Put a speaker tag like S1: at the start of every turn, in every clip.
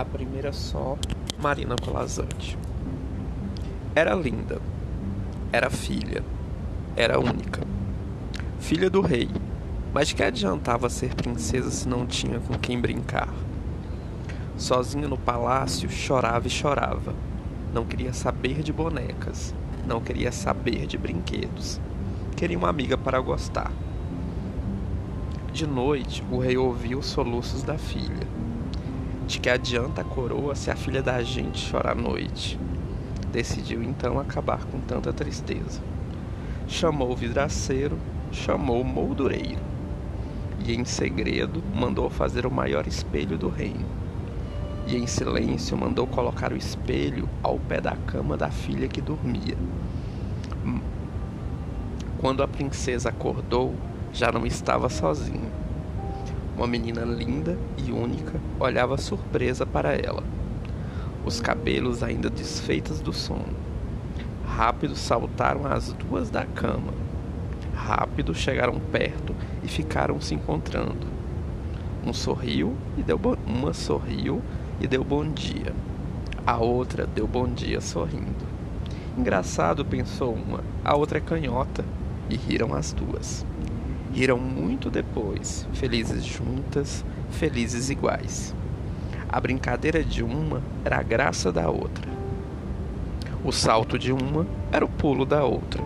S1: A primeira só, Marina Colasanti. Era linda. Era filha. Era única. Filha do rei. Mas que adiantava ser princesa se não tinha com quem brincar? Sozinha no palácio, chorava e chorava. Não queria saber de bonecas. Não queria saber de brinquedos. Queria uma amiga para gostar. De noite, o rei ouviu os soluços da filha. Que adianta a coroa se a filha da gente chora à noite? Decidiu então acabar com tanta tristeza. Chamou o vidraceiro, chamou o moldureiro. E em segredo mandou fazer o maior espelho do reino. E em silêncio mandou colocar o espelho ao pé da cama da filha que dormia. Quando a princesa acordou, já não estava sozinha. Uma menina linda e única olhava surpresa para ela, os cabelos ainda desfeitos do sono. Rápido saltaram as duas da cama. Rápido chegaram perto e ficaram se encontrando. Um sorriu e deu uma sorriu e deu bom dia. A outra deu bom dia sorrindo. Engraçado, pensou uma, a outra é canhota, e riram as duas. Riram muito depois, felizes juntas, felizes iguais. A brincadeira de uma era a graça da outra. O salto de uma era o pulo da outra.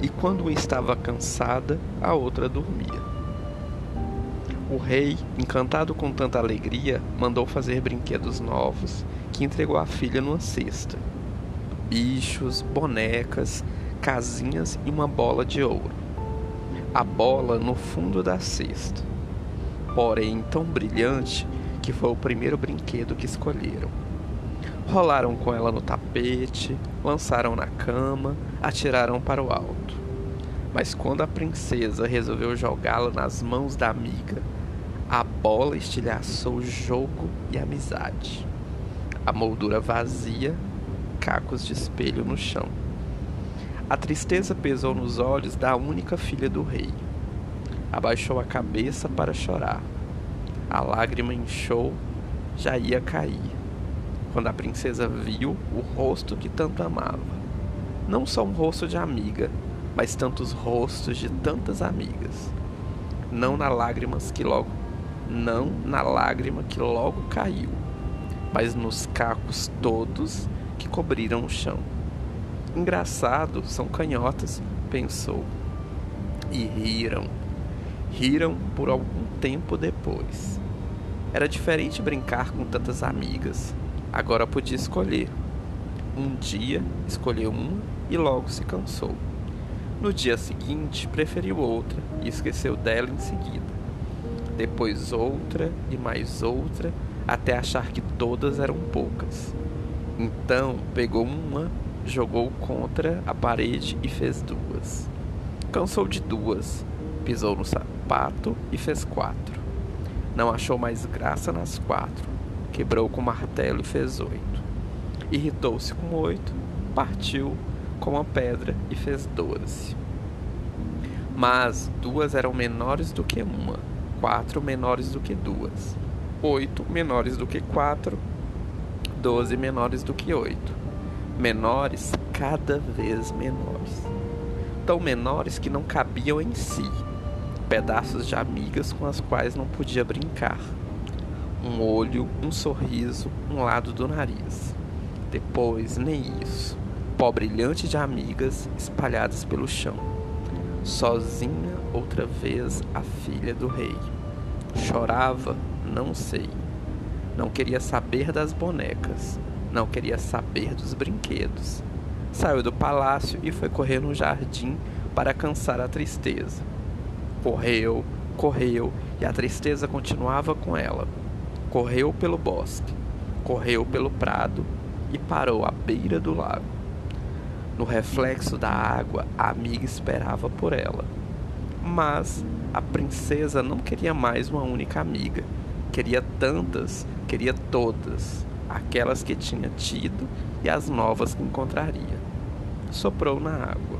S1: E quando uma estava cansada, a outra dormia. O rei, encantado com tanta alegria, mandou fazer brinquedos novos que entregou à filha numa cesta. Bichos, bonecas, casinhas e uma bola de ouro a bola no fundo da cesta, porém tão brilhante que foi o primeiro brinquedo que escolheram. Rolaram com ela no tapete, lançaram na cama, atiraram para o alto. Mas quando a princesa resolveu jogá-la nas mãos da amiga, a bola estilhaçou jogo e amizade. A moldura vazia, cacos de espelho no chão. A tristeza pesou nos olhos da única filha do rei. Abaixou a cabeça para chorar. A lágrima inchou, já ia cair. Quando a princesa viu o rosto que tanto amava. Não só um rosto de amiga, mas tantos rostos de tantas amigas. Não na lágrimas que logo, não na lágrima que logo caiu, mas nos cacos todos que cobriram o chão. Engraçado, são canhotas, pensou. E riram. Riram por algum tempo depois. Era diferente brincar com tantas amigas. Agora podia escolher. Um dia escolheu uma e logo se cansou. No dia seguinte, preferiu outra e esqueceu dela em seguida. Depois outra e mais outra, até achar que todas eram poucas. Então pegou uma jogou contra a parede e fez duas. Cansou de duas, pisou no sapato e fez quatro. Não achou mais graça nas quatro, quebrou com o martelo e fez oito. Irritou-se com oito, partiu com a pedra e fez doze. Mas duas eram menores do que uma, quatro menores do que duas, oito menores do que quatro, doze menores do que oito menores, cada vez menores. Tão menores que não cabiam em si, pedaços de amigas com as quais não podia brincar. Um olho, um sorriso, um lado do nariz. Depois, nem isso. Pó brilhante de amigas espalhadas pelo chão. Sozinha, outra vez, a filha do rei. Chorava? Não sei. Não queria saber das bonecas não queria saber dos brinquedos. Saiu do palácio e foi correr no jardim para cansar a tristeza. Correu, correu e a tristeza continuava com ela. Correu pelo bosque, correu pelo prado e parou à beira do lago. No reflexo da água, a amiga esperava por ela. Mas a princesa não queria mais uma única amiga. Queria tantas, queria todas aquelas que tinha tido e as novas que encontraria. Soprou na água.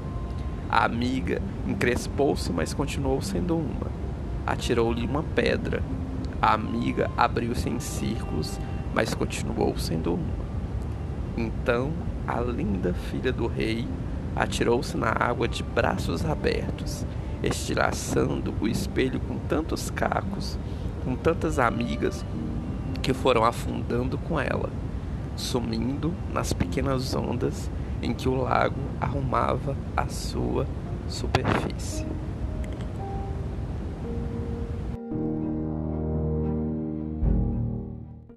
S1: A amiga encrespou-se, mas continuou sendo uma. Atirou-lhe uma pedra. A amiga abriu-se em círculos, mas continuou sendo uma. Então a linda filha do rei atirou-se na água de braços abertos, estilhaçando o espelho com tantos cacos, com tantas amigas que foram afundando com ela, sumindo nas pequenas ondas em que o lago arrumava a sua superfície.